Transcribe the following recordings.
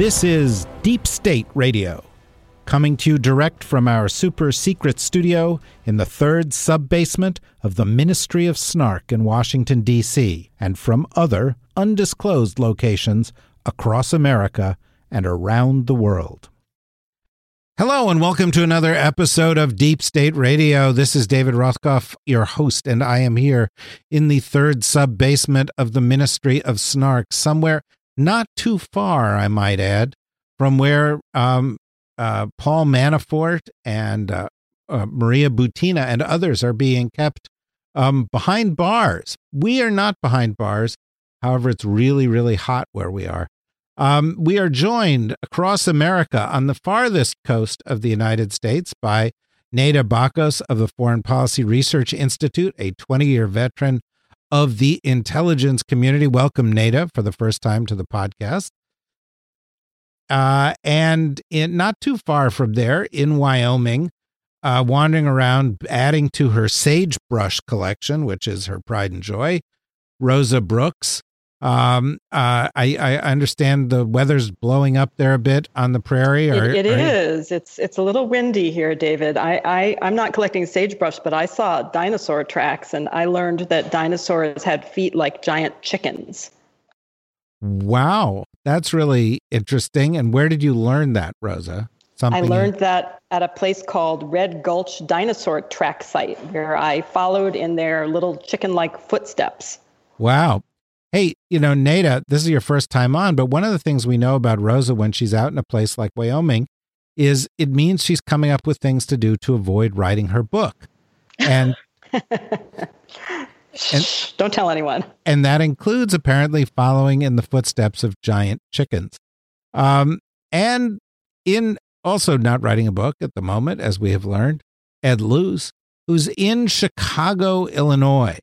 This is Deep State Radio, coming to you direct from our super secret studio in the third sub basement of the Ministry of Snark in Washington, D.C., and from other undisclosed locations across America and around the world. Hello, and welcome to another episode of Deep State Radio. This is David Rothkopf, your host, and I am here in the third sub basement of the Ministry of Snark, somewhere not too far, I might add, from where um, uh, Paul Manafort and uh, uh, Maria Butina and others are being kept um, behind bars. We are not behind bars. However, it's really, really hot where we are. Um, we are joined across America on the farthest coast of the United States by Neda Bakos of the Foreign Policy Research Institute, a 20 year veteran of the intelligence community. Welcome, Neda, for the first time to the podcast. Uh, and in, not too far from there in Wyoming, uh, wandering around, adding to her sagebrush collection, which is her pride and joy, Rosa Brooks. Um, uh, I, I understand the weather's blowing up there a bit on the prairie. Or, it, it is. It's it's a little windy here, David. I, I I'm not collecting sagebrush, but I saw dinosaur tracks, and I learned that dinosaurs had feet like giant chickens. Wow, that's really interesting. And where did you learn that, Rosa? Something I learned you... that at a place called Red Gulch Dinosaur Track Site, where I followed in their little chicken-like footsteps. Wow. Hey, you know, Neda, this is your first time on, but one of the things we know about Rosa when she's out in a place like Wyoming is it means she's coming up with things to do to avoid writing her book. And, and don't tell anyone. And that includes apparently following in the footsteps of giant chickens. Um, and in also not writing a book at the moment, as we have learned, Ed Luce, who's in Chicago, Illinois.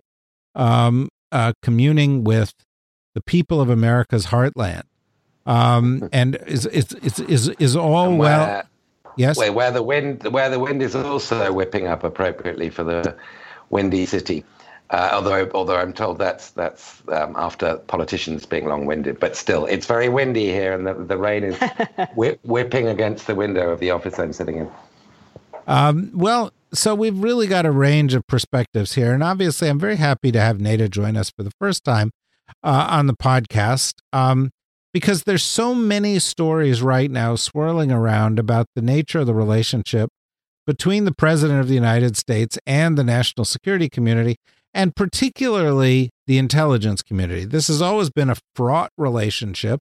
Um, uh, communing with the people of America's heartland. Um, and is is is is, is all where, well. Yes. Where, where the wind where the wind is also whipping up appropriately for the windy city. Uh, although, although I'm told that's that's um, after politicians being long-winded, but still, it's very windy here, and the, the rain is whip, whipping against the window of the office I'm sitting in. Um, well, so we've really got a range of perspectives here, and obviously, I'm very happy to have Neda join us for the first time uh, on the podcast um, because there's so many stories right now swirling around about the nature of the relationship between the president of the United States and the national security community, and particularly the intelligence community. This has always been a fraught relationship.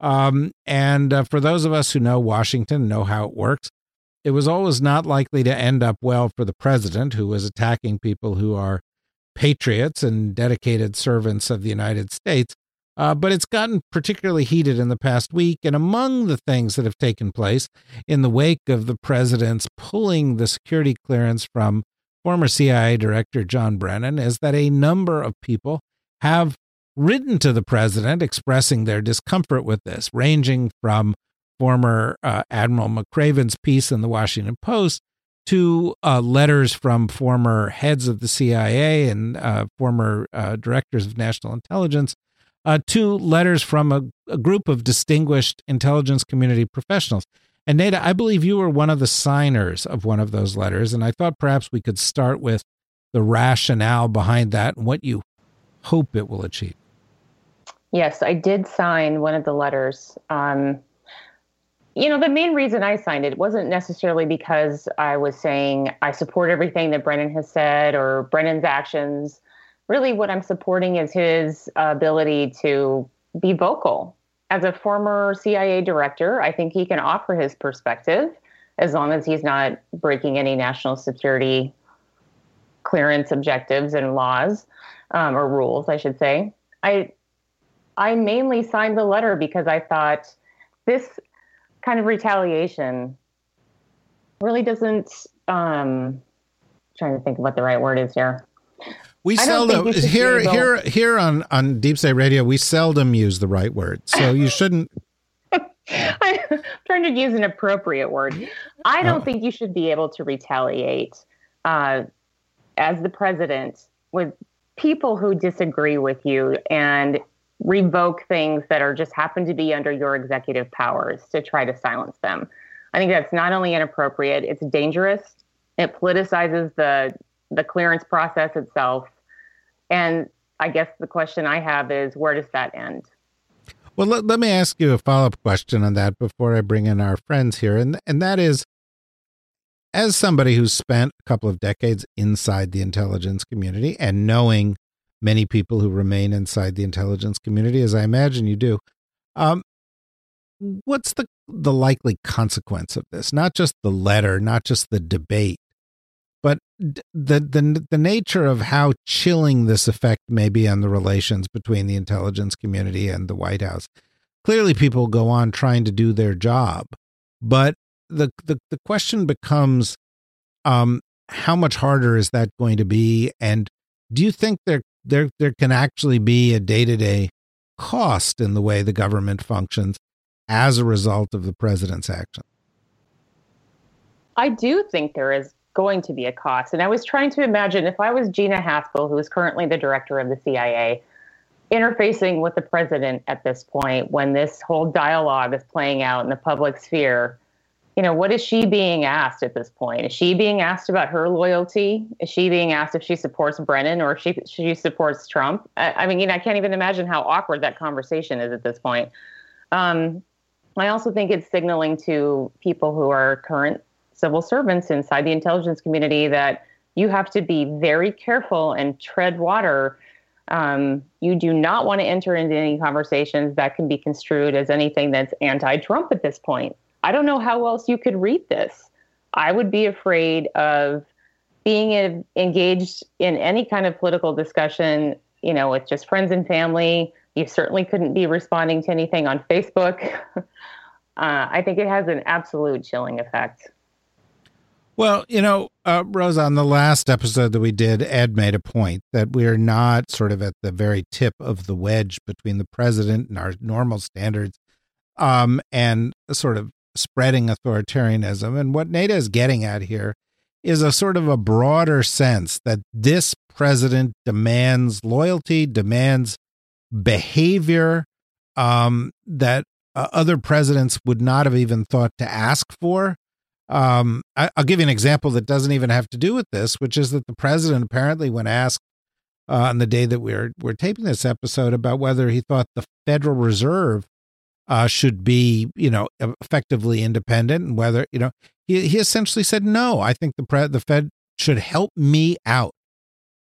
Um, and uh, for those of us who know Washington, know how it works, it was always not likely to end up well for the president, who was attacking people who are patriots and dedicated servants of the United States. Uh, but it's gotten particularly heated in the past week. And among the things that have taken place in the wake of the president's pulling the security clearance from former CIA Director John Brennan is that a number of people have written to the president expressing their discomfort with this, ranging from former uh, Admiral McRaven's piece in the Washington Post to uh, letters from former heads of the CIA and uh, former uh, directors of national intelligence uh, to letters from a, a, group of distinguished intelligence community professionals. And Neda, I believe you were one of the signers of one of those letters. And I thought perhaps we could start with the rationale behind that and what you hope it will achieve. Yes, I did sign one of the letters. Um, you know, the main reason I signed it wasn't necessarily because I was saying I support everything that Brennan has said or Brennan's actions. Really, what I'm supporting is his ability to be vocal. As a former CIA director, I think he can offer his perspective as long as he's not breaking any national security clearance objectives and laws um, or rules, I should say. I I mainly signed the letter because I thought this kind of retaliation really doesn't. Um, trying to think of what the right word is here. We seldom here here here on on Deep State Radio. We seldom use the right word, so you shouldn't. I'm trying to use an appropriate word. I don't oh. think you should be able to retaliate uh, as the president with people who disagree with you and revoke things that are just happen to be under your executive powers to try to silence them. I think that's not only inappropriate, it's dangerous. It politicizes the the clearance process itself and I guess the question I have is where does that end? Well, let, let me ask you a follow up question on that before I bring in our friends here. And, and that is as somebody who's spent a couple of decades inside the intelligence community and knowing many people who remain inside the intelligence community, as I imagine you do, um, what's the the likely consequence of this? Not just the letter, not just the debate, but the the the nature of how chilling this effect may be on the relations between the intelligence community and the White House. Clearly, people go on trying to do their job, but the the the question becomes, um, how much harder is that going to be? And do you think there there there can actually be a day to day cost in the way the government functions as a result of the president's action? I do think there is going to be a cost. And I was trying to imagine if I was Gina Haspel, who is currently the director of the CIA, interfacing with the president at this point when this whole dialogue is playing out in the public sphere. You know, what is she being asked at this point? Is she being asked about her loyalty? Is she being asked if she supports Brennan or if she she supports Trump? I, I mean, you know, I can't even imagine how awkward that conversation is at this point. Um, I also think it's signaling to people who are current civil servants inside the intelligence community that you have to be very careful and tread water. Um, you do not want to enter into any conversations that can be construed as anything that's anti Trump at this point. I don't know how else you could read this. I would be afraid of being engaged in any kind of political discussion, you know, with just friends and family. You certainly couldn't be responding to anything on Facebook. uh, I think it has an absolute chilling effect. Well, you know, uh, Rose, on the last episode that we did, Ed made a point that we are not sort of at the very tip of the wedge between the president and our normal standards um, and sort of spreading authoritarianism. And what Neda is getting at here is a sort of a broader sense that this president demands loyalty, demands behavior um, that uh, other presidents would not have even thought to ask for. Um, I, will give you an example that doesn't even have to do with this, which is that the president apparently, when asked uh, on the day that we're we're taping this episode about whether he thought the Federal Reserve uh, should be, you know, effectively independent, and whether you know, he he essentially said no. I think the pre- the Fed should help me out,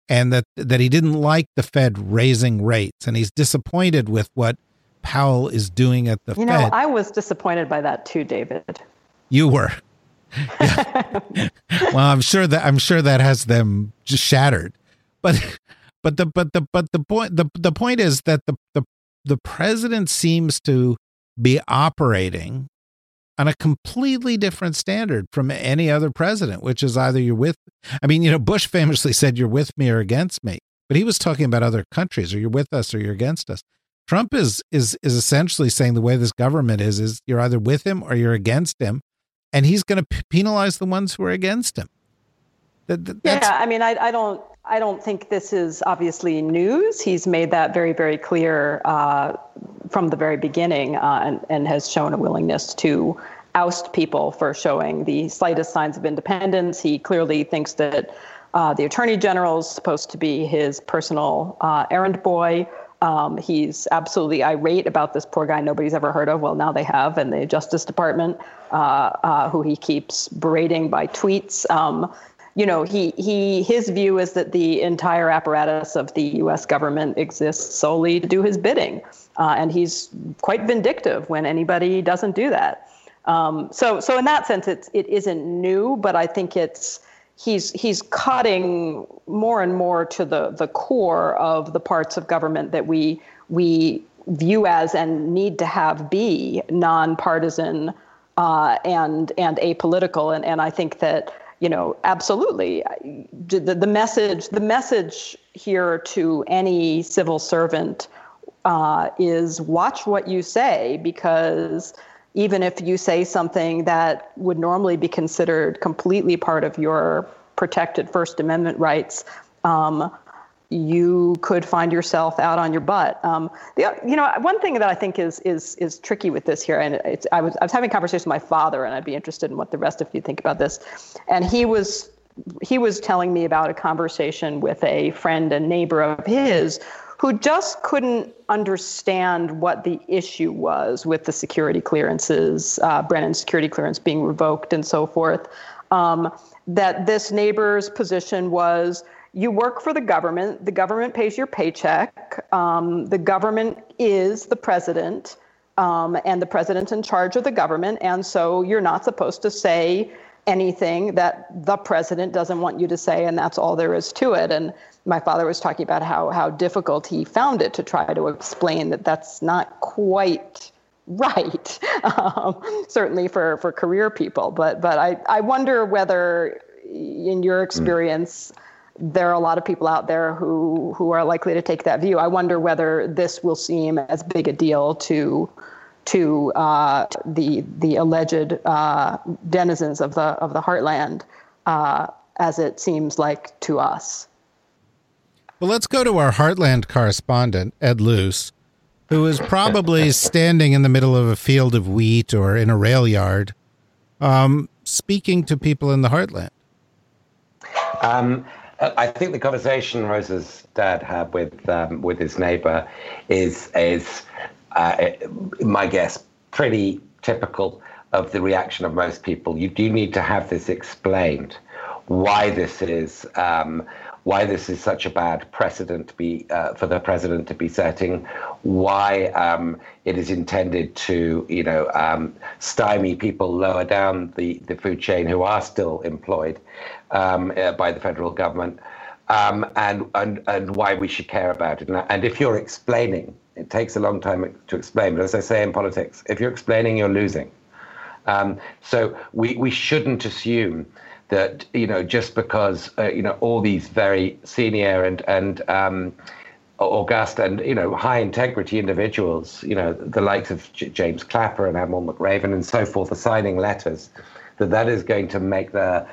and that that he didn't like the Fed raising rates, and he's disappointed with what Powell is doing at the you Fed. know, I was disappointed by that too, David. You were yeah. well, I'm sure that I'm sure that has them just shattered. But but the but the but the point the the point is that the the the president seems to be operating on a completely different standard from any other president, which is either you're with I mean, you know, Bush famously said you're with me or against me, but he was talking about other countries or you're with us or you're against us. Trump is is is essentially saying the way this government is is you're either with him or you're against him and he's going to penalize the ones who are against him. That, that, yeah, I mean, I, I, don't, I don't think this is obviously news. He's made that very, very clear uh, from the very beginning, uh, and, and has shown a willingness to oust people for showing the slightest signs of independence. He clearly thinks that uh, the attorney general is supposed to be his personal uh, errand boy. Um, he's absolutely irate about this poor guy nobody's ever heard of. Well, now they have, in the Justice Department, uh, uh, who he keeps berating by tweets. Um, you know, he he his view is that the entire apparatus of the U.S. government exists solely to do his bidding, uh, and he's quite vindictive when anybody doesn't do that. Um, so so in that sense, it's it isn't new, but I think it's he's he's cutting more and more to the the core of the parts of government that we we view as and need to have be nonpartisan uh, and and apolitical. And and I think that you know absolutely. The, the message the message here to any civil servant uh, is watch what you say because even if you say something that would normally be considered completely part of your protected First Amendment rights, um, you could find yourself out on your butt. Um, the, you know, one thing that I think is is is tricky with this here, and I was I was having a conversation with my father, and I'd be interested in what the rest of you think about this. And he was he was telling me about a conversation with a friend and neighbor of his who just couldn't understand what the issue was with the security clearances, uh, Brennan's security clearance being revoked, and so forth. Um, that this neighbor's position was you work for the government, the government pays your paycheck, um, the government is the president, um, and the president's in charge of the government, and so you're not supposed to say anything that the president doesn't want you to say, and that's all there is to it. And my father was talking about how how difficult he found it to try to explain that that's not quite right um, certainly for for career people. But but i i wonder whether in your experience there are a lot of people out there who who are likely to take that view. I wonder whether this will seem as big a deal to to uh, the the alleged uh, denizens of the of the heartland uh, as it seems like to us. Well, let's go to our heartland correspondent Ed Luce, who is probably standing in the middle of a field of wheat or in a rail yard, um, speaking to people in the heartland. Um, I think the conversation Rosa's dad had with um, with his neighbor is is uh, my guess pretty typical of the reaction of most people. You do need to have this explained why this is um, why this is such a bad precedent to be uh, for the president to be setting, why um, it is intended to you know um, stymie people lower down the, the food chain who are still employed um, uh, by the federal government, um, and, and and why we should care about it. And, and if you're explaining, it takes a long time to explain. But as I say in politics, if you're explaining, you're losing. Um, so we we shouldn't assume that you know just because uh, you know all these very senior and and um, august and you know high integrity individuals, you know the likes of J- James Clapper and Admiral McRaven and so forth, are signing letters, that that is going to make the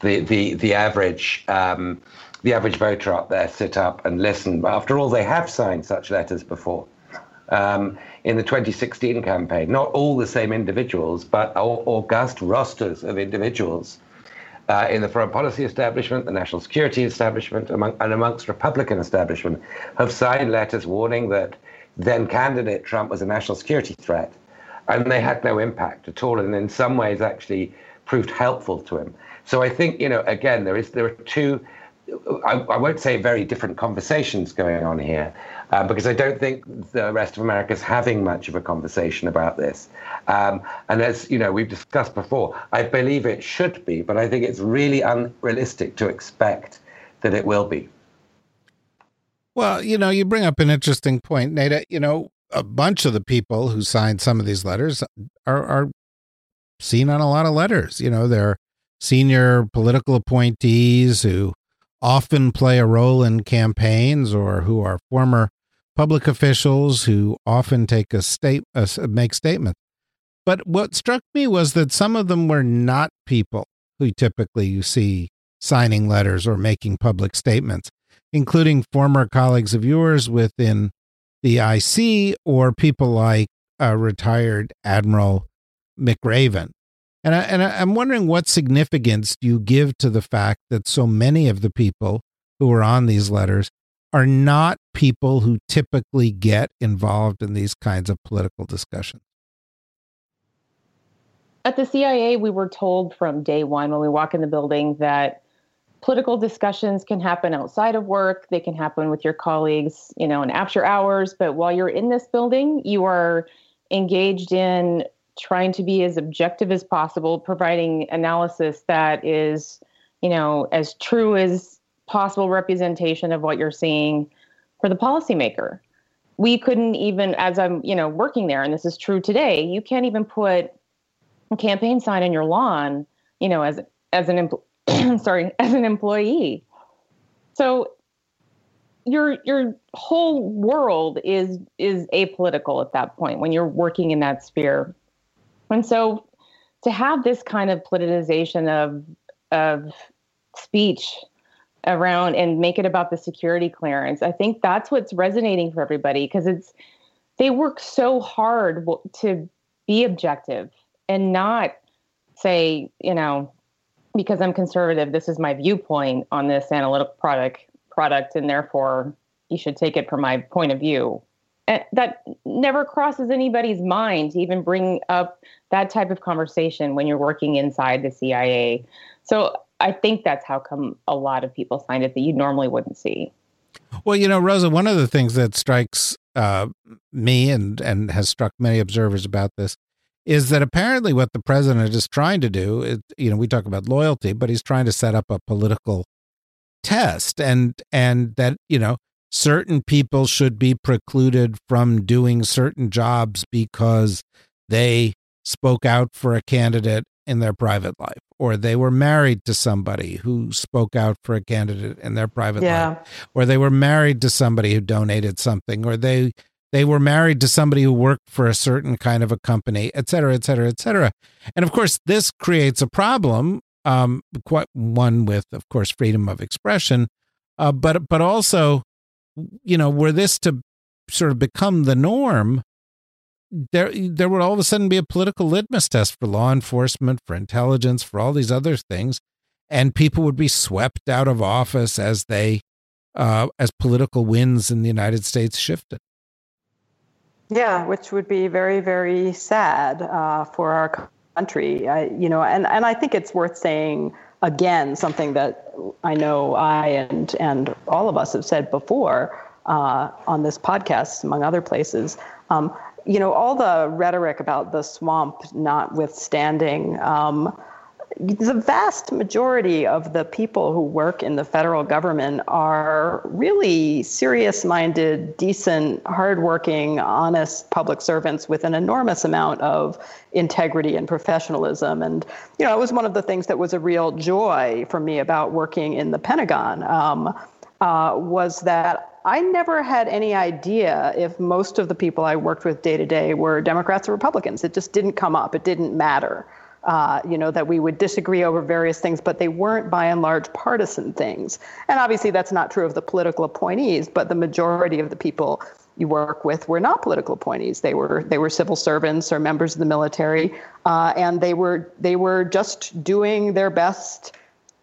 the the the average. Um, the average voter up there sit up and listen. But after all, they have signed such letters before. Um, in the 2016 campaign, not all the same individuals, but august rosters of individuals uh, in the foreign policy establishment, the national security establishment, among, and amongst Republican establishment, have signed letters warning that then candidate Trump was a national security threat, and they had no impact at all, and in some ways actually proved helpful to him. So I think you know again there is there are two. I, I won't say very different conversations going on here, uh, because I don't think the rest of America is having much of a conversation about this. Um, and as you know, we've discussed before, I believe it should be, but I think it's really unrealistic to expect that it will be. Well, you know, you bring up an interesting point, Nada. You know, a bunch of the people who signed some of these letters are, are seen on a lot of letters. You know, they're senior political appointees who often play a role in campaigns or who are former public officials who often take a state uh, make statements. But what struck me was that some of them were not people who typically you see signing letters or making public statements, including former colleagues of yours within the IC or people like a retired Admiral McRaven. And, I, and I'm wondering what significance do you give to the fact that so many of the people who were on these letters are not people who typically get involved in these kinds of political discussions. At the CIA, we were told from day one when we walk in the building that political discussions can happen outside of work, they can happen with your colleagues, you know, in after hours, but while you're in this building, you are engaged in trying to be as objective as possible, providing analysis that is, you know, as true as possible representation of what you're seeing for the policymaker. we couldn't even, as I'm, you know, working there, and this is true today, you can't even put a campaign sign in your lawn, you know, as as an empl- sorry, as an employee. So your your whole world is is apolitical at that point when you're working in that sphere. And so to have this kind of politicization of of speech around and make it about the security clearance. I think that's what's resonating for everybody because it's they work so hard to be objective and not say, you know, because I'm conservative, this is my viewpoint on this analytic product product and therefore you should take it from my point of view. And that never crosses anybody's mind to even bring up that type of conversation when you're working inside the CIA. So I think that's how come a lot of people signed it that you normally wouldn't see. Well, you know, Rosa, one of the things that strikes uh, me and and has struck many observers about this is that apparently what the president is trying to do is, you know, we talk about loyalty, but he's trying to set up a political test, and and that you know certain people should be precluded from doing certain jobs because they spoke out for a candidate in their private life or they were married to somebody who spoke out for a candidate in their private yeah. life or they were married to somebody who donated something or they they were married to somebody who worked for a certain kind of a company et cetera et cetera et cetera and of course this creates a problem um quite one with of course freedom of expression uh, but but also you know were this to sort of become the norm there there would all of a sudden be a political litmus test for law enforcement, for intelligence, for all these other things, and people would be swept out of office as they uh, as political winds in the United States shifted. Yeah, which would be very very sad uh, for our country. I, you know, and and I think it's worth saying again something that I know I and and all of us have said before uh, on this podcast, among other places. Um, you know, all the rhetoric about the swamp notwithstanding, um, the vast majority of the people who work in the federal government are really serious minded, decent, hardworking, honest public servants with an enormous amount of integrity and professionalism. And, you know, it was one of the things that was a real joy for me about working in the Pentagon. Um, uh, was that I never had any idea if most of the people I worked with day to day were Democrats or Republicans. It just didn't come up. It didn't matter. Uh, you know, that we would disagree over various things, but they weren't by and large partisan things. And obviously, that's not true of the political appointees, but the majority of the people you work with were not political appointees. They were they were civil servants or members of the military, uh, and they were they were just doing their best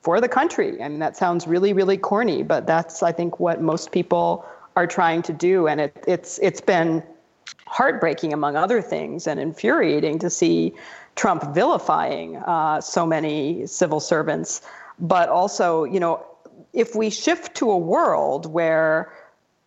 for the country. I mean, that sounds really, really corny, but that's, I think, what most people are trying to do. And it, it's, it's been heartbreaking, among other things, and infuriating to see Trump vilifying uh, so many civil servants. But also, you know, if we shift to a world where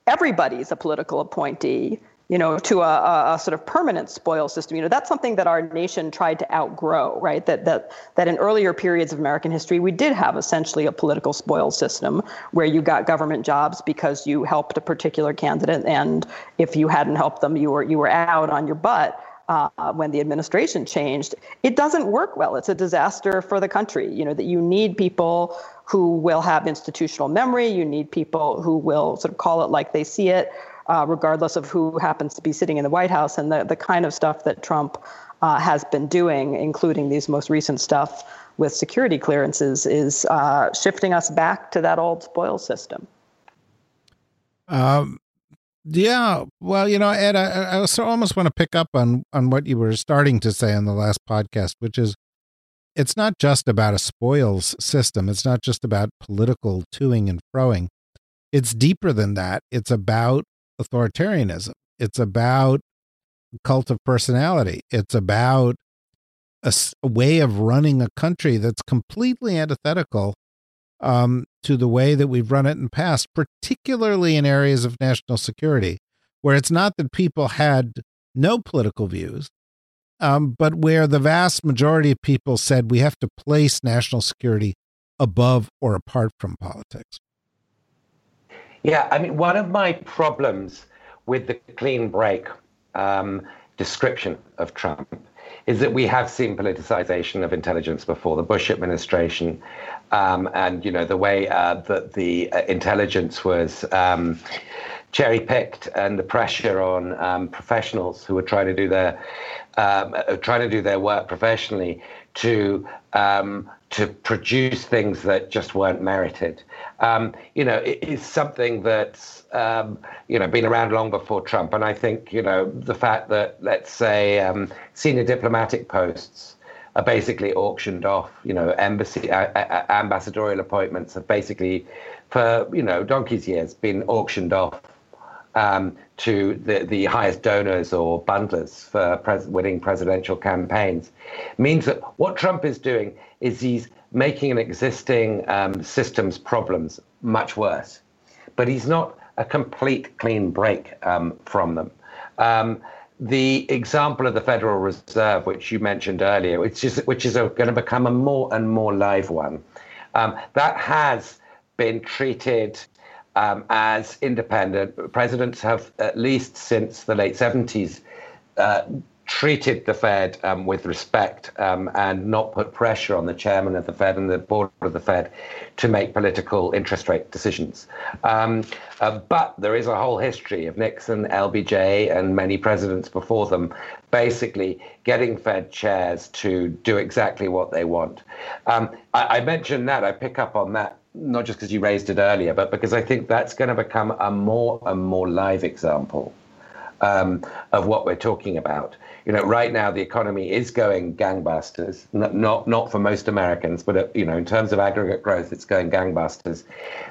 everybody's a political appointee, you know, to a, a, sort of permanent spoil system. You know, that's something that our nation tried to outgrow, right? That that that in earlier periods of American history, we did have essentially a political spoil system where you got government jobs because you helped a particular candidate, and if you hadn't helped them, you were you were out on your butt. Uh, when the administration changed, it doesn't work well. It's a disaster for the country. You know that you need people who will have institutional memory. You need people who will sort of call it like they see it uh, regardless of who happens to be sitting in the White House, and the, the kind of stuff that Trump uh, has been doing, including these most recent stuff with security clearances, is uh, shifting us back to that old spoil system. Um, yeah, well, you know, Ed, I, I almost want to pick up on on what you were starting to say on the last podcast, which is it's not just about a spoils system. It's not just about political toing and froing. It's deeper than that. It's about authoritarianism. It's about cult of personality. It's about a, a way of running a country that's completely antithetical um, to the way that we've run it in the past, particularly in areas of national security, where it's not that people had no political views, um, but where the vast majority of people said we have to place national security above or apart from politics. Yeah, I mean, one of my problems with the clean break um, description of Trump is that we have seen politicization of intelligence before. The Bush administration, um, and you know the way uh, that the uh, intelligence was um, cherry picked and the pressure on um, professionals who were trying to do their um, uh, trying to do their work professionally to um, to produce things that just weren't merited. Um, you know, it is something that's um, you know been around long before Trump, and I think you know the fact that let's say um, senior diplomatic posts are basically auctioned off. You know, embassy uh, uh, ambassadorial appointments have basically for you know donkey's years been auctioned off um, to the, the highest donors or bundlers for pres- winning presidential campaigns means that what Trump is doing is he's making an existing um, system's problems much worse. But he's not a complete clean break um, from them. Um, the example of the Federal Reserve, which you mentioned earlier, which is which is going to become a more and more live one, um, that has been treated um, as independent. Presidents have, at least since the late 70s, uh, treated the Fed um, with respect um, and not put pressure on the chairman of the Fed and the board of the Fed to make political interest rate decisions. Um, uh, but there is a whole history of Nixon, LBJ, and many presidents before them basically getting Fed chairs to do exactly what they want. Um, I, I mentioned that, I pick up on that not just because you raised it earlier, but because I think that's going to become a more and more live example um, of what we're talking about. You know, right now the economy is going gangbusters. Not not, not for most Americans, but uh, you know, in terms of aggregate growth, it's going gangbusters.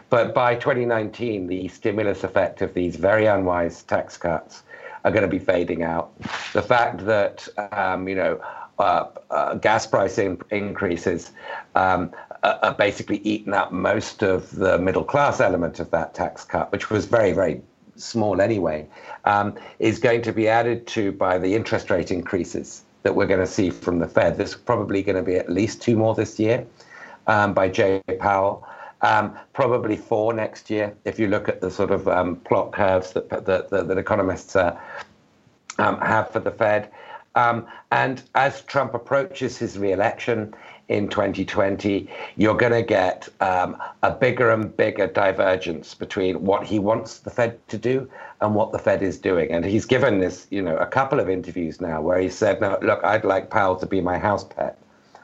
But by 2019, the stimulus effect of these very unwise tax cuts are going to be fading out. The fact that um, you know. Uh, uh, gas price in- increases um, are basically eaten up most of the middle class element of that tax cut, which was very, very small anyway, um, is going to be added to by the interest rate increases that we're going to see from the Fed. There's probably going to be at least two more this year um, by Jay Powell. Um, probably four next year if you look at the sort of um, plot curves that, that, that, that economists uh, um, have for the Fed. Um, and as Trump approaches his re-election, in 2020, you're going to get um, a bigger and bigger divergence between what he wants the Fed to do and what the Fed is doing. And he's given this, you know, a couple of interviews now where he said, "No, look, I'd like Powell to be my house pet.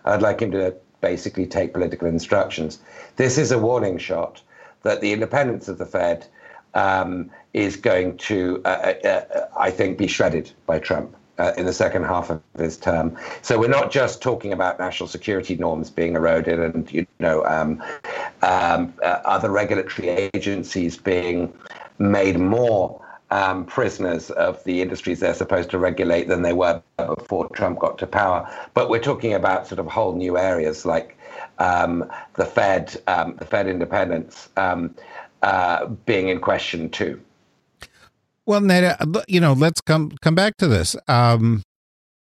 I'd like him to basically take political instructions." This is a warning shot that the independence of the Fed um, is going to, uh, uh, uh I think, be shredded by Trump uh, in the second half of his term. So we're not just talking about national security norms being eroded and you know um, um, uh, other regulatory agencies being made more um, prisoners of the industries they're supposed to regulate than they were before Trump got to power. But we're talking about sort of whole new areas like um, the Fed, um, the Fed independence um, uh, being in question too. Well, Neda, uh, you know, let's come come back to this. Um,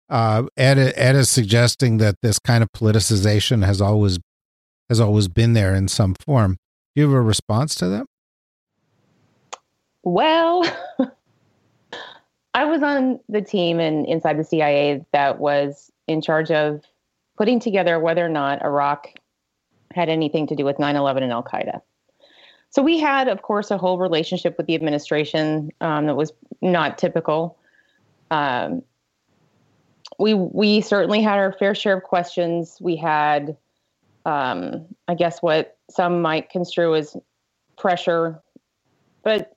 uh, Ed, Ed is suggesting that this kind of politicization has always has always been there in some form. Do you have a response to that? Well, I was on the team and inside the CIA that was in charge of putting together whether or not Iraq had anything to do with 9 11 and Al Qaeda. So we had, of course, a whole relationship with the administration um, that was not typical. Um, we we certainly had our fair share of questions. We had, um, I guess, what some might construe as pressure, but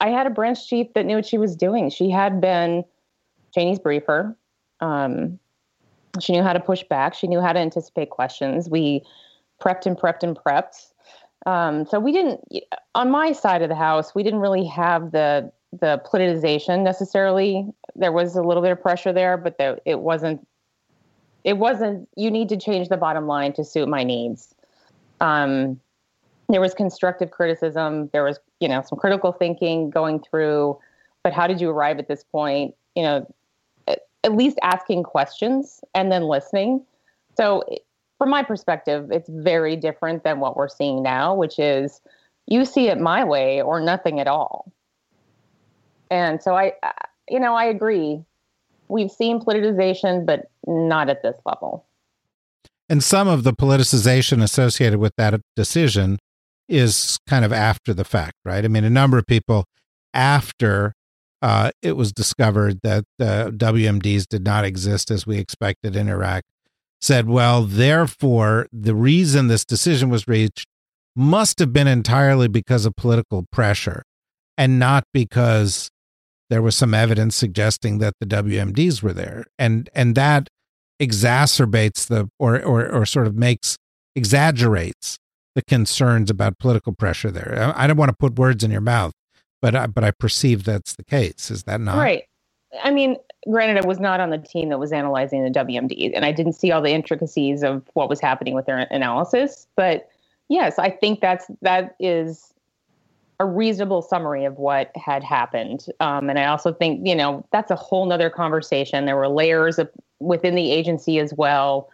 I had a branch chief that knew what she was doing. She had been Cheney's briefer. Um, she knew how to push back. She knew how to anticipate questions. We prepped and prepped and prepped. Um, so we didn't, on my side of the house, we didn't really have the the politicization necessarily. There was a little bit of pressure there, but the, it wasn't. It wasn't. You need to change the bottom line to suit my needs. Um, there was constructive criticism. There was, you know, some critical thinking going through. But how did you arrive at this point? You know, at, at least asking questions and then listening. So from my perspective, it's very different than what we're seeing now, which is you see it my way or nothing at all. And so I, you know, I agree. We've seen politicization, but not at this level. And some of the politicization associated with that decision is kind of after the fact, right? I mean, a number of people after uh, it was discovered that the WMDs did not exist as we expected in Iraq said, well, therefore, the reason this decision was reached must have been entirely because of political pressure and not because there was some evidence suggesting that the WMDs were there. And and that exacerbates the or or or sort of makes exaggerates the concerns about political pressure there. I don't want to put words in your mouth, but I, but I perceive that's the case. Is that not right? I mean, granted, I was not on the team that was analyzing the WMD, and I didn't see all the intricacies of what was happening with their analysis. But yes, I think that's that is a reasonable summary of what had happened. Um, and I also think, you know, that's a whole nother conversation. There were layers of, within the agency as well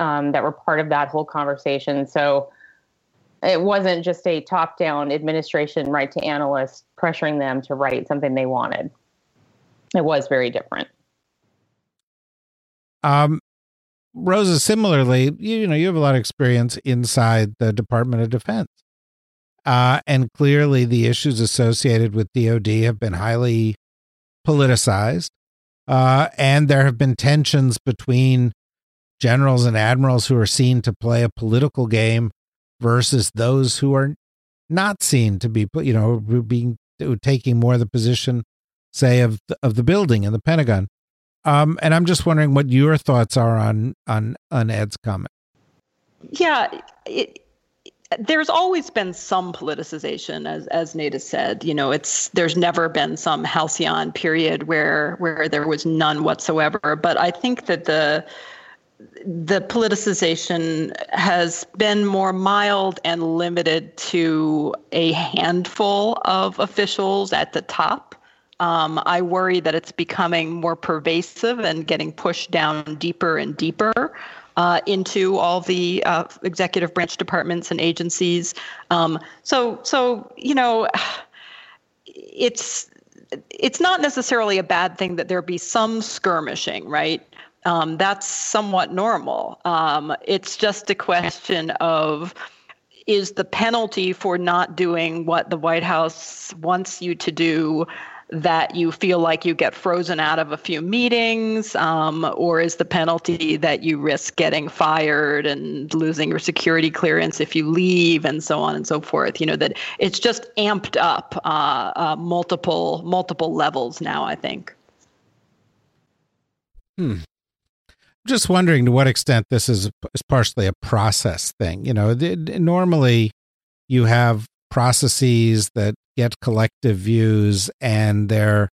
um, that were part of that whole conversation. So it wasn't just a top down administration right to analysts pressuring them to write something they wanted. It was very different. Um, Rosa, similarly, you, you know, you have a lot of experience inside the Department of Defense. Uh, and clearly, the issues associated with DoD have been highly politicized. Uh, and there have been tensions between generals and admirals who are seen to play a political game versus those who are not seen to be, you know, being taking more of the position, say, of the, of the building and the Pentagon. Um, and I'm just wondering what your thoughts are on on on Ed's comment. Yeah, it, there's always been some politicization, as as Nate said. You know, it's there's never been some halcyon period where where there was none whatsoever. But I think that the the politicization has been more mild and limited to a handful of officials at the top. Um, I worry that it's becoming more pervasive and getting pushed down deeper and deeper uh, into all the uh, executive branch departments and agencies. Um, so, so you know, it's it's not necessarily a bad thing that there be some skirmishing, right? Um, that's somewhat normal. Um, it's just a question of is the penalty for not doing what the White House wants you to do that you feel like you get frozen out of a few meetings, um, or is the penalty that you risk getting fired and losing your security clearance if you leave, and so on and so forth? You know that it's just amped up uh, uh, multiple multiple levels now. I think. Hmm. Just wondering to what extent this is, is partially a process thing. You know, normally you have processes that get collective views and they're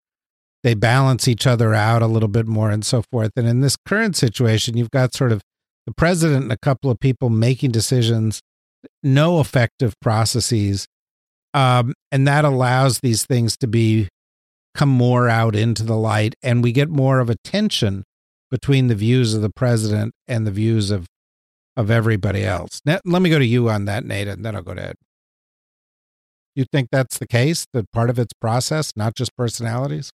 they balance each other out a little bit more and so forth. And in this current situation, you've got sort of the president and a couple of people making decisions, no effective processes. Um, and that allows these things to be come more out into the light and we get more of a tension between the views of the president and the views of of everybody else. Now, let me go to you on that, Nate, and then I'll go to Ed. You think that's the case? That part of it's process, not just personalities?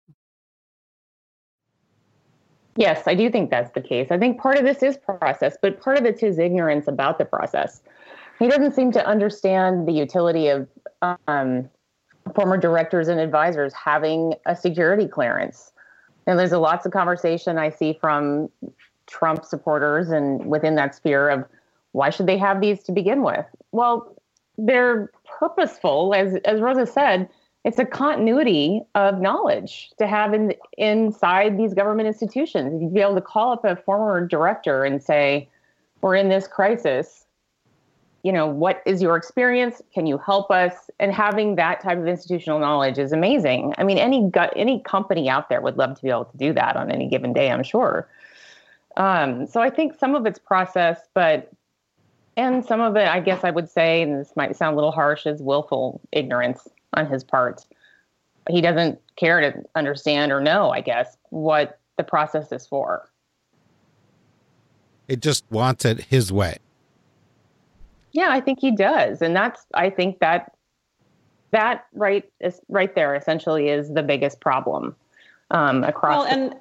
Yes, I do think that's the case. I think part of this is process, but part of it's his ignorance about the process. He doesn't seem to understand the utility of um, former directors and advisors having a security clearance. And there's a lots of conversation I see from Trump supporters and within that sphere of why should they have these to begin with? Well, they're purposeful, as as Rosa said. It's a continuity of knowledge to have in inside these government institutions. You'd be able to call up a former director and say, "We're in this crisis. You know, what is your experience? Can you help us?" And having that type of institutional knowledge is amazing. I mean, any gut, any company out there would love to be able to do that on any given day. I'm sure. Um, so I think some of it's process, but and some of it, I guess I would say, and this might sound a little harsh, is willful ignorance on his part. He doesn't care to understand or know, I guess, what the process is for. It just wants it his way. Yeah, I think he does. And that's, I think that that right is right there essentially is the biggest problem um, across. Well, and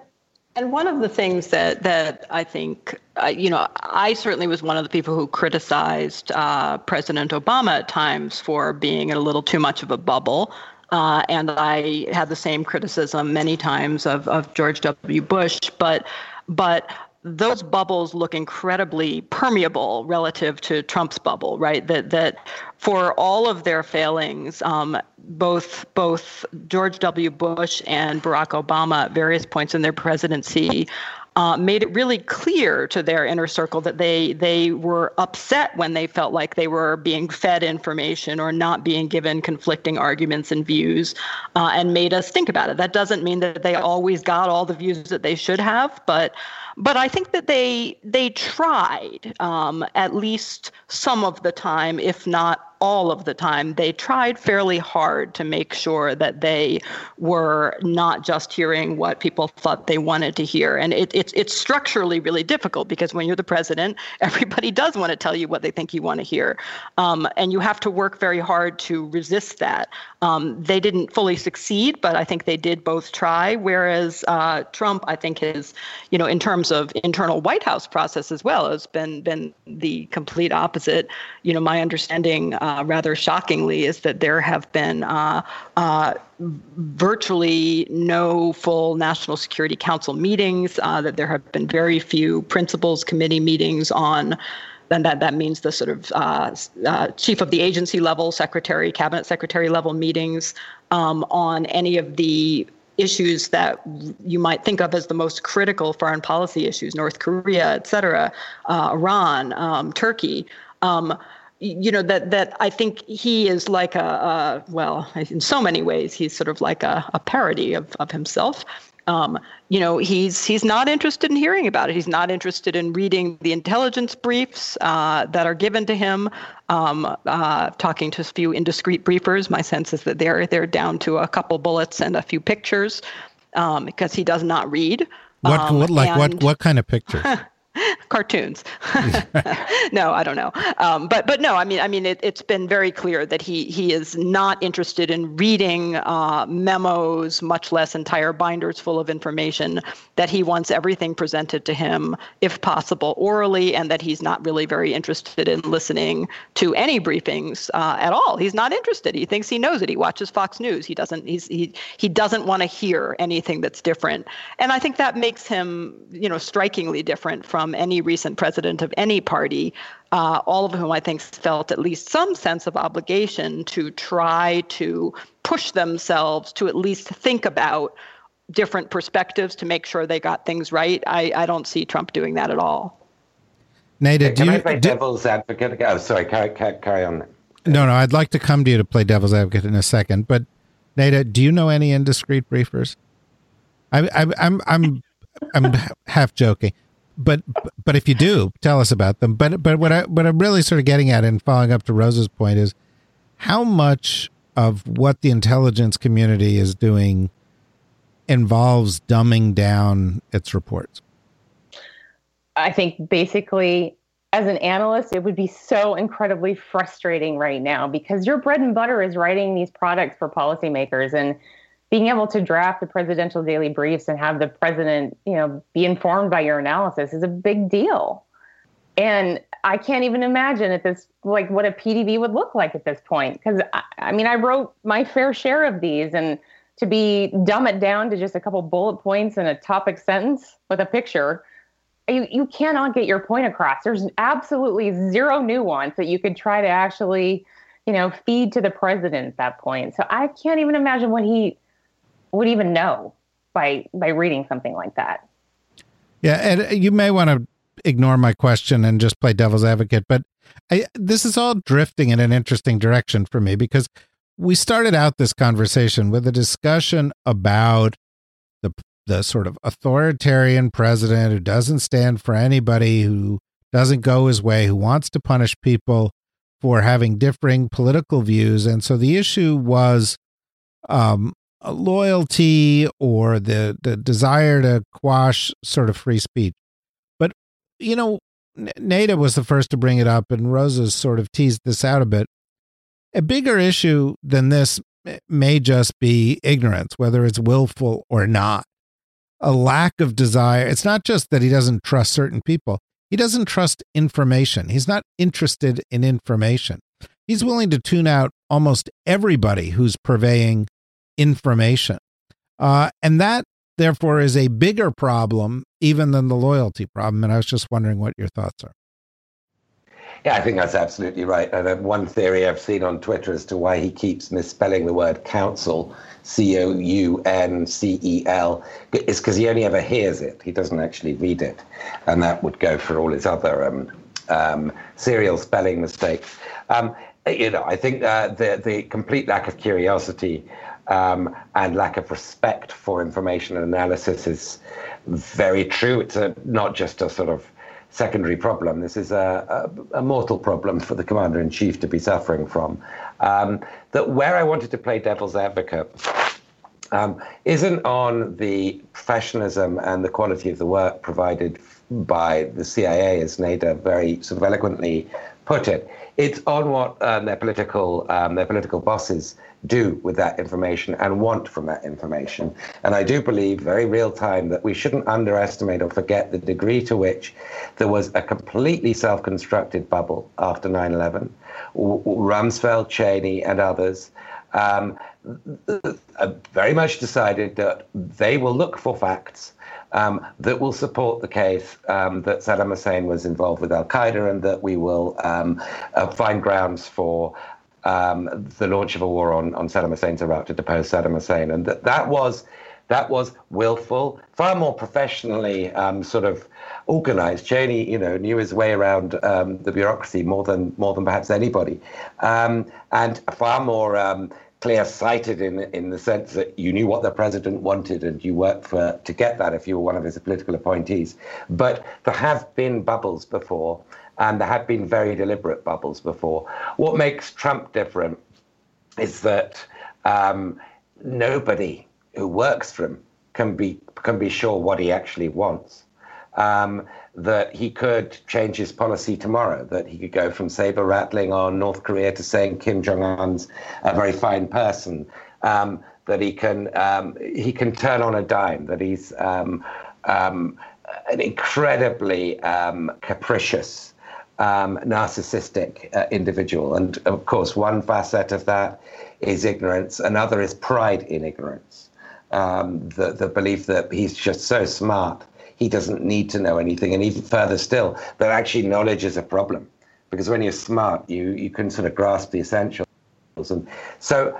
and one of the things that that I think, uh, you know, I certainly was one of the people who criticized uh, President Obama at times for being in a little too much of a bubble. Uh, and I had the same criticism many times of, of George W. Bush, but but those bubbles look incredibly permeable relative to Trump's bubble, right? That that for all of their failings, um, both both George W. Bush and Barack Obama at various points in their presidency uh, made it really clear to their inner circle that they they were upset when they felt like they were being fed information or not being given conflicting arguments and views, uh, and made us think about it. That doesn't mean that they always got all the views that they should have, but but I think that they they tried um, at least some of the time, if not all of the time, they tried fairly hard to make sure that they were not just hearing what people thought they wanted to hear. And it, it's it's structurally really difficult because when you're the president, everybody does want to tell you what they think you want to hear, um, and you have to work very hard to resist that. Um, they didn't fully succeed, but I think they did both try. Whereas uh, Trump, I think, has, you know, in terms of internal White House process as well, has been been the complete opposite. You know, my understanding. Uh, uh, rather shockingly, is that there have been uh, uh, virtually no full National Security Council meetings, uh, that there have been very few principals committee meetings on. And that, that means the sort of uh, chief of the agency level, secretary, cabinet secretary level meetings um, on any of the issues that you might think of as the most critical foreign policy issues, North Korea, et cetera, uh, Iran, um, Turkey. Um, you know that that I think he is like a, a, well in so many ways he's sort of like a, a parody of of himself. Um, you know he's he's not interested in hearing about it. He's not interested in reading the intelligence briefs uh, that are given to him. Um, uh, talking to a few indiscreet briefers, my sense is that they're they're down to a couple bullets and a few pictures um, because he does not read. What, what like and, what what kind of pictures? cartoons. no, I don't know. Um, but but no, I mean I mean it, has been very clear that he he is not interested in reading uh, memos, much less entire binders full of information. That he wants everything presented to him, if possible, orally, and that he's not really very interested in listening to any briefings uh, at all. He's not interested. He thinks he knows it. He watches Fox News. He doesn't. He's he he doesn't want to hear anything that's different. And I think that makes him you know strikingly different from from any recent president of any party, uh, all of whom I think felt at least some sense of obligation to try to push themselves to at least think about different perspectives to make sure they got things right. I, I don't see Trump doing that at all. Neda, can do I you, play do, devil's advocate? Oh, sorry, carry, carry on. No, no, I'd like to come to you to play devil's advocate in a second. But Neda, do you know any indiscreet briefers? I, I, I'm, I'm, I'm half joking but but if you do, tell us about them. But but what I what I'm really sort of getting at and following up to Rose's point is how much of what the intelligence community is doing involves dumbing down its reports. I think basically as an analyst, it would be so incredibly frustrating right now because your bread and butter is writing these products for policymakers and being able to draft the presidential daily briefs and have the president, you know, be informed by your analysis is a big deal. And I can't even imagine at this like what a PDB would look like at this point. Because I, I, mean I wrote my fair share of these and to be dumb it down to just a couple bullet points and a topic sentence with a picture you, you cannot get your point across. There's absolutely zero nuance that you could try to actually you know feed to the president at that point. So I can't even imagine what he would even know by by reading something like that. Yeah, and you may want to ignore my question and just play devil's advocate, but I, this is all drifting in an interesting direction for me because we started out this conversation with a discussion about the the sort of authoritarian president who doesn't stand for anybody who doesn't go his way who wants to punish people for having differing political views and so the issue was um, loyalty or the the desire to quash sort of free speech. But you know, Neda was the first to bring it up, and Rosa's sort of teased this out a bit. A bigger issue than this may just be ignorance, whether it's willful or not. A lack of desire. It's not just that he doesn't trust certain people, he doesn't trust information. He's not interested in information. He's willing to tune out almost everybody who's purveying information. Uh, and that, therefore, is a bigger problem even than the loyalty problem. And I was just wondering what your thoughts are. Yeah, I think that's absolutely right. And one theory I've seen on Twitter as to why he keeps misspelling the word council, C O U N C E L, is because he only ever hears it. He doesn't actually read it. And that would go for all his other um, um, serial spelling mistakes. Um, you know, I think uh, the, the complete lack of curiosity um, and lack of respect for information and analysis is very true. It's a, not just a sort of secondary problem. This is a, a, a mortal problem for the commander in chief to be suffering from. Um, that where I wanted to play devil's advocate um, isn't on the professionalism and the quality of the work provided by the CIA, as Neda very sort of eloquently put it. It's on what um, their political um, their political bosses do with that information and want from that information. And I do believe, very real time, that we shouldn't underestimate or forget the degree to which there was a completely self constructed bubble after 9 11. Rumsfeld, Cheney, and others. Um, very much decided that they will look for facts um, that will support the case um, that Saddam Hussein was involved with Al Qaeda and that we will um, uh, find grounds for um, the launch of a war on, on Saddam Hussein's Iraq to depose Saddam Hussein. And that, that was that was willful, far more professionally um, sort of organized. Cheney, you know, knew his way around um, the bureaucracy more than more than perhaps anybody, um, and far more um, clear-sighted in in the sense that you knew what the president wanted and you worked for to get that if you were one of his political appointees. But there have been bubbles before and there have been very deliberate bubbles before. What makes Trump different is that um, nobody who works for him can be can be sure what he actually wants. Um, that he could change his policy tomorrow. That he could go from saber rattling on North Korea to saying Kim Jong Un's a very fine person. Um, that he can um, he can turn on a dime. That he's um, um, an incredibly um, capricious um, narcissistic uh, individual. And of course, one facet of that is ignorance, another is pride in ignorance. Um, the, the belief that he's just so smart, he doesn't need to know anything. And even further still, that actually knowledge is a problem. Because when you're smart, you, you can sort of grasp the essentials. And so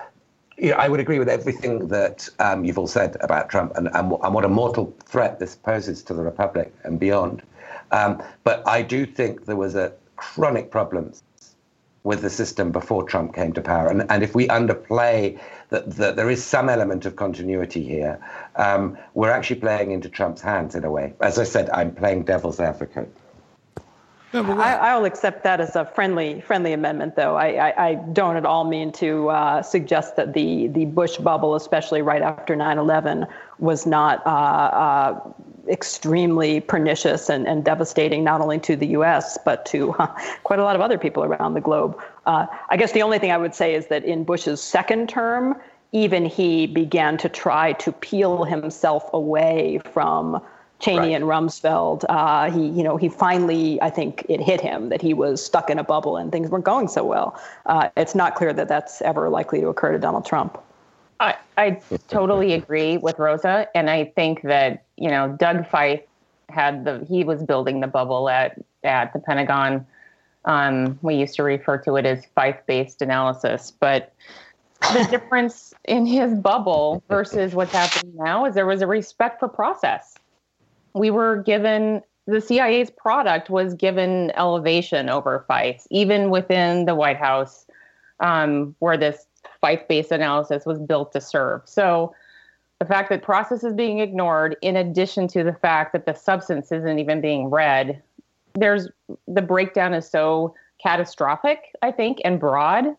you know, I would agree with everything that um, you've all said about Trump and, and, and what a mortal threat this poses to the Republic and beyond. Um, but I do think there was a chronic problems with the system before Trump came to power. And, and if we underplay that, that there is some element of continuity here, um, we're actually playing into Trump's hands in a way. As I said, I'm playing devil's advocate. I, will accept that as a friendly friendly amendment, though. I, I, I don't at all mean to uh, suggest that the, the Bush bubble, especially right after 9 11, was not uh, uh, extremely pernicious and, and devastating, not only to the US, but to quite a lot of other people around the globe. Uh, I guess the only thing I would say is that in Bush's second term, even he began to try to peel himself away from Cheney right. and Rumsfeld, uh, he, you know, he finally, I think it hit him that he was stuck in a bubble and things weren't going so well. Uh, it's not clear that that's ever likely to occur to Donald Trump. I, I totally agree with Rosa, and I think that you know Doug Feith had the he was building the bubble at at the Pentagon. Um, we used to refer to it as Feith-based analysis, but the difference in his bubble versus what's happening now is there was a respect for process we were given the CIA's product was given elevation over Feith, even within the White House, um, where this Feith-based analysis was built to serve. So the fact that process is being ignored, in addition to the fact that the substance isn't even being read, there's the breakdown is so catastrophic, I think, and broad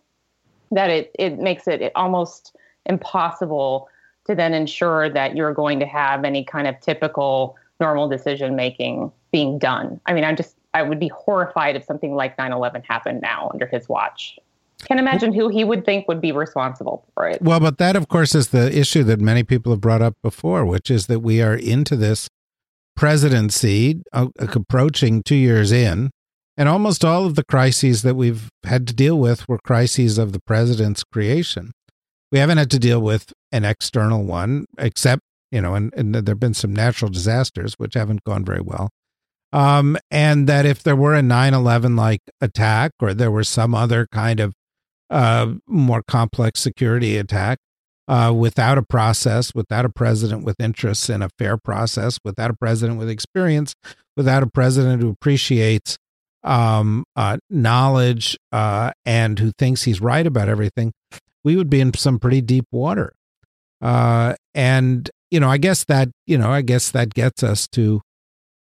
that it it makes it almost impossible to then ensure that you're going to have any kind of typical normal decision making being done. I mean, I'm just I would be horrified if something like 9/11 happened now under his watch. Can imagine who he would think would be responsible for it. Well, but that, of course, is the issue that many people have brought up before, which is that we are into this presidency uh, approaching two years in, and almost all of the crises that we've had to deal with were crises of the president's creation. We haven't had to deal with an external one, except, you know, and, and there have been some natural disasters, which haven't gone very well. Um, and that if there were a 9 11 like attack or there were some other kind of uh, more complex security attack, uh, without a process, without a president with interests in a fair process, without a president with experience, without a president who appreciates um, uh, knowledge uh, and who thinks he's right about everything, we would be in some pretty deep water. Uh, and you know, I guess that you know, I guess that gets us to,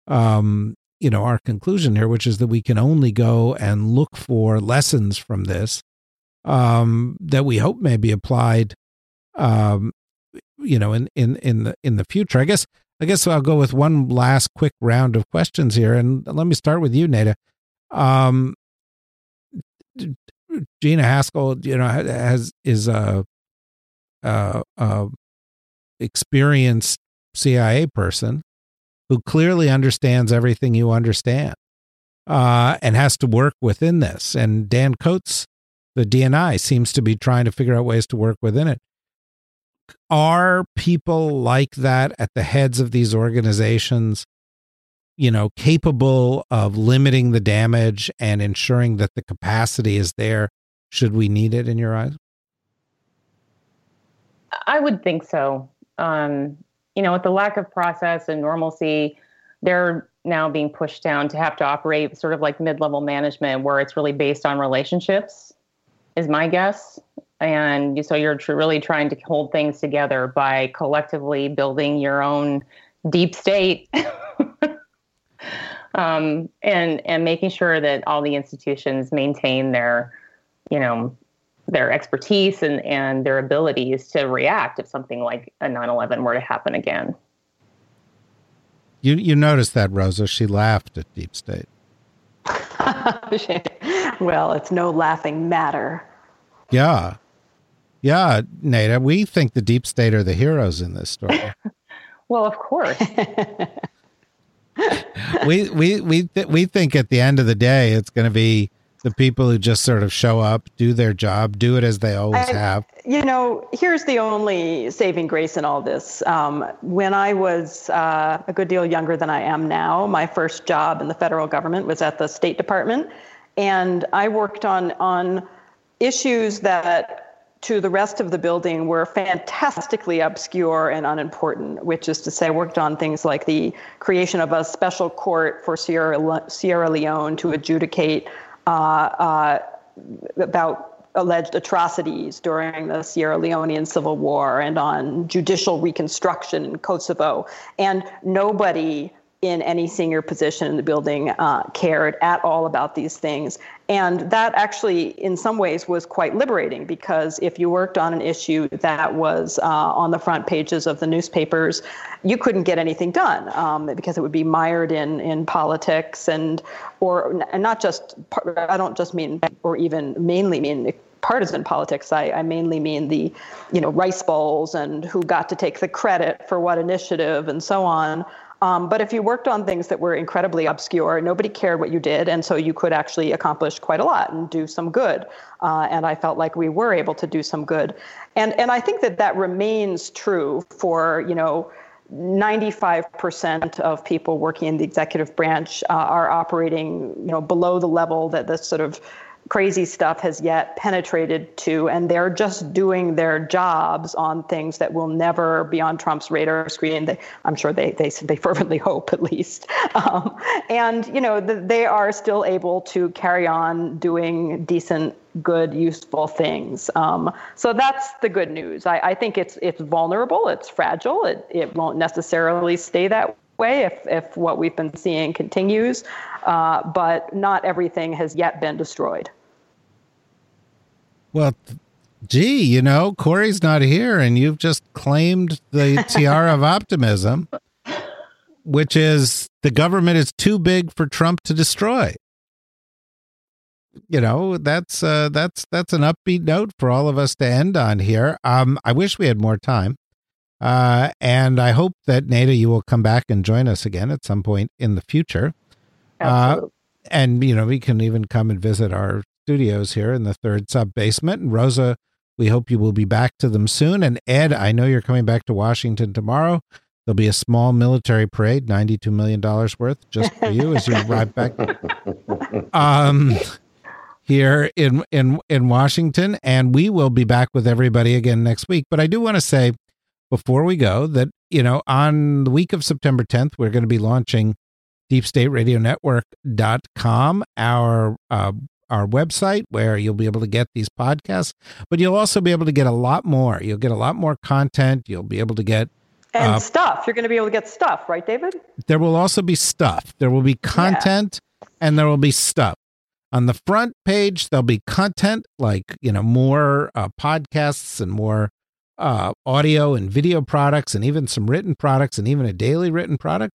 um, you know, our conclusion here, which is that we can only go and look for lessons from this um, that we hope may be applied um, you know, in in in the in the future. I guess I guess I'll go with one last quick round of questions here, and let me start with you, Neda. Um, Gina Haspel, you know, has is a, a, a experienced CIA person who clearly understands everything you understand, uh, and has to work within this. And Dan Coats, the DNI, seems to be trying to figure out ways to work within it. Are people like that at the heads of these organizations you know capable of limiting the damage and ensuring that the capacity is there? Should we need it in your eyes? I would think so. Um, you know with the lack of process and normalcy they're now being pushed down to have to operate sort of like mid-level management where it's really based on relationships is my guess. And so you're tr- really trying to hold things together by collectively building your own deep state. Um, and and making sure that all the institutions maintain their you know their expertise and, and their abilities to react if something like a 9-11 were to happen again. You you noticed that rosa. She laughed at deep state. Well it's no laughing matter yeah yeah, Neda, we think the deep state are the heroes in this story. well, of course. we we we th- we think at the end of the day it's going to be the people who just sort of show up, do their job, do it as they always I, have. You know, here's the only saving grace in all this. Um, when I was uh, a good deal younger than I am now, my first job in the federal government was at the State Department, and I worked on on issues that to the rest of the building were fantastically obscure and unimportant, which is to say, worked on things like the creation of a special court for Sierra, Le- Sierra Leone to adjudicate uh, uh, about alleged atrocities during the Sierra Leonean Civil War and on judicial reconstruction in Kosovo. And nobody in any senior position in the building uh, cared at all about these things. And that actually, in some ways, was quite liberating because if you worked on an issue that was uh, on the front pages of the newspapers, you couldn't get anything done um, because it would be mired in in politics and or and not just I don't just mean or even mainly mean partisan politics. I, I, mainly mean the, you know, rice bowls and who got to take the credit for what initiative and so on. Um, but if you worked on things that were incredibly obscure, nobody cared what you did, and so you could actually accomplish quite a lot and do some good. Uh, and I felt like we were able to do some good, and and I think that that remains true for you know. 95% of people working in the executive branch uh, are operating, you know, below the level that this sort of crazy stuff has yet penetrated to, and they're just doing their jobs on things that will never be on Trump's radar screen. They, I'm sure they, they, they fervently hope, at least. Um, and, you know, the, they are still able to carry on doing decent, good, useful things. Um, so that's the good news. I, I think it's, it's vulnerable, it's fragile, it, it won't necessarily stay that way if, if what we've been seeing continues, uh, but not everything has yet been destroyed. Well, gee, you know, Corey's not here, and you've just claimed the tiara of optimism, which is the government is too big for Trump to destroy. you know, that's uh, that's that's an upbeat note for all of us to end on here. Um, I wish we had more time, uh, and I hope that Neda, you will come back and join us again at some point in the future. Absolutely. Uh, and you know, we can even come and visit our studios here in the third sub basement. And Rosa, we hope you will be back to them soon. And Ed, I know you're coming back to Washington tomorrow. There'll be a small military parade, $92 million worth, just for you as you arrive back um, here in, in, in Washington. And we will be back with everybody again next week. But I do want to say before we go that, you know, on the week of September 10th, we're going to be launching deepstateradionetwork.com, our uh, our website where you'll be able to get these podcasts, but you'll also be able to get a lot more. You'll get a lot more content. You'll be able to get and uh, stuff. You're going to be able to get stuff, right, David? There will also be stuff. There will be content yeah. and there will be stuff. On the front page, there'll be content like, you know, more uh, podcasts and more uh, audio and video products and even some written products and even a daily written product.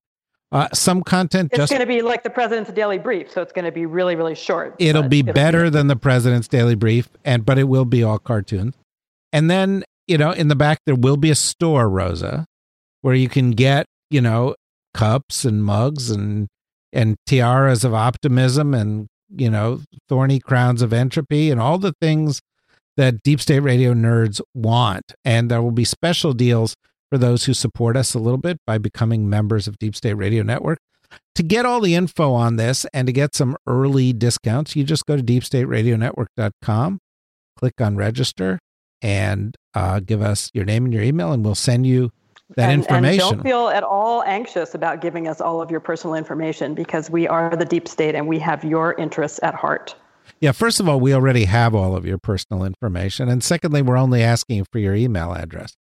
Uh, some content it's just going to be like the president's daily brief, so it's going to be really, really short. It'll be it'll better be than the president's daily brief, and but it will be all cartoons. And then you know, in the back there will be a store, Rosa, where you can get you know cups and mugs and and tiaras of optimism and you know thorny crowns of entropy and all the things that deep state radio nerds want. And there will be special deals for those who support us a little bit by becoming members of Deep State Radio Network. To get all the info on this and to get some early discounts, you just go to deepstateradionetwork.com, click on register, and uh, give us your name and your email, and we'll send you that and, information. And don't feel at all anxious about giving us all of your personal information because we are the deep state and we have your interests at heart. Yeah, first of all, we already have all of your personal information. And secondly, we're only asking for your email address.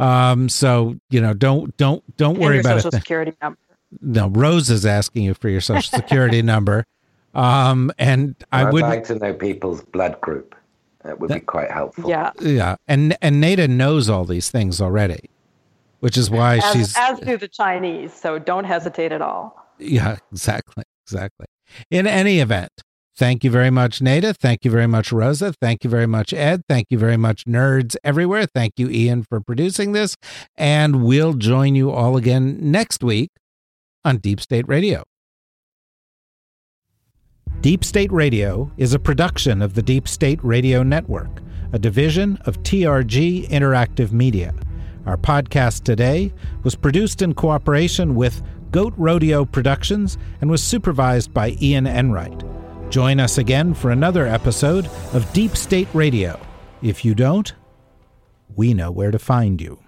Um, so you know, don't don't don't and worry your about social it. security number. No, Rose is asking you for your social security number. Um, and I would would like to know people's blood group. That would that, be quite helpful. Yeah, yeah, and and Neda knows all these things already, which is why as, she's as do the Chinese. So don't hesitate at all. Yeah, exactly, exactly. In any event, Thank you very much, Neda. Thank you very much, Rosa. Thank you very much, Ed. Thank you very much, nerds everywhere. Thank you, Ian, for producing this. And we'll join you all again next week on Deep State Radio. Deep State Radio is a production of the Deep State Radio Network, a division of TRG Interactive Media. Our podcast today was produced in cooperation with Goat Rodeo Productions and was supervised by Ian Enright. Join us again for another episode of Deep State Radio. If you don't, we know where to find you.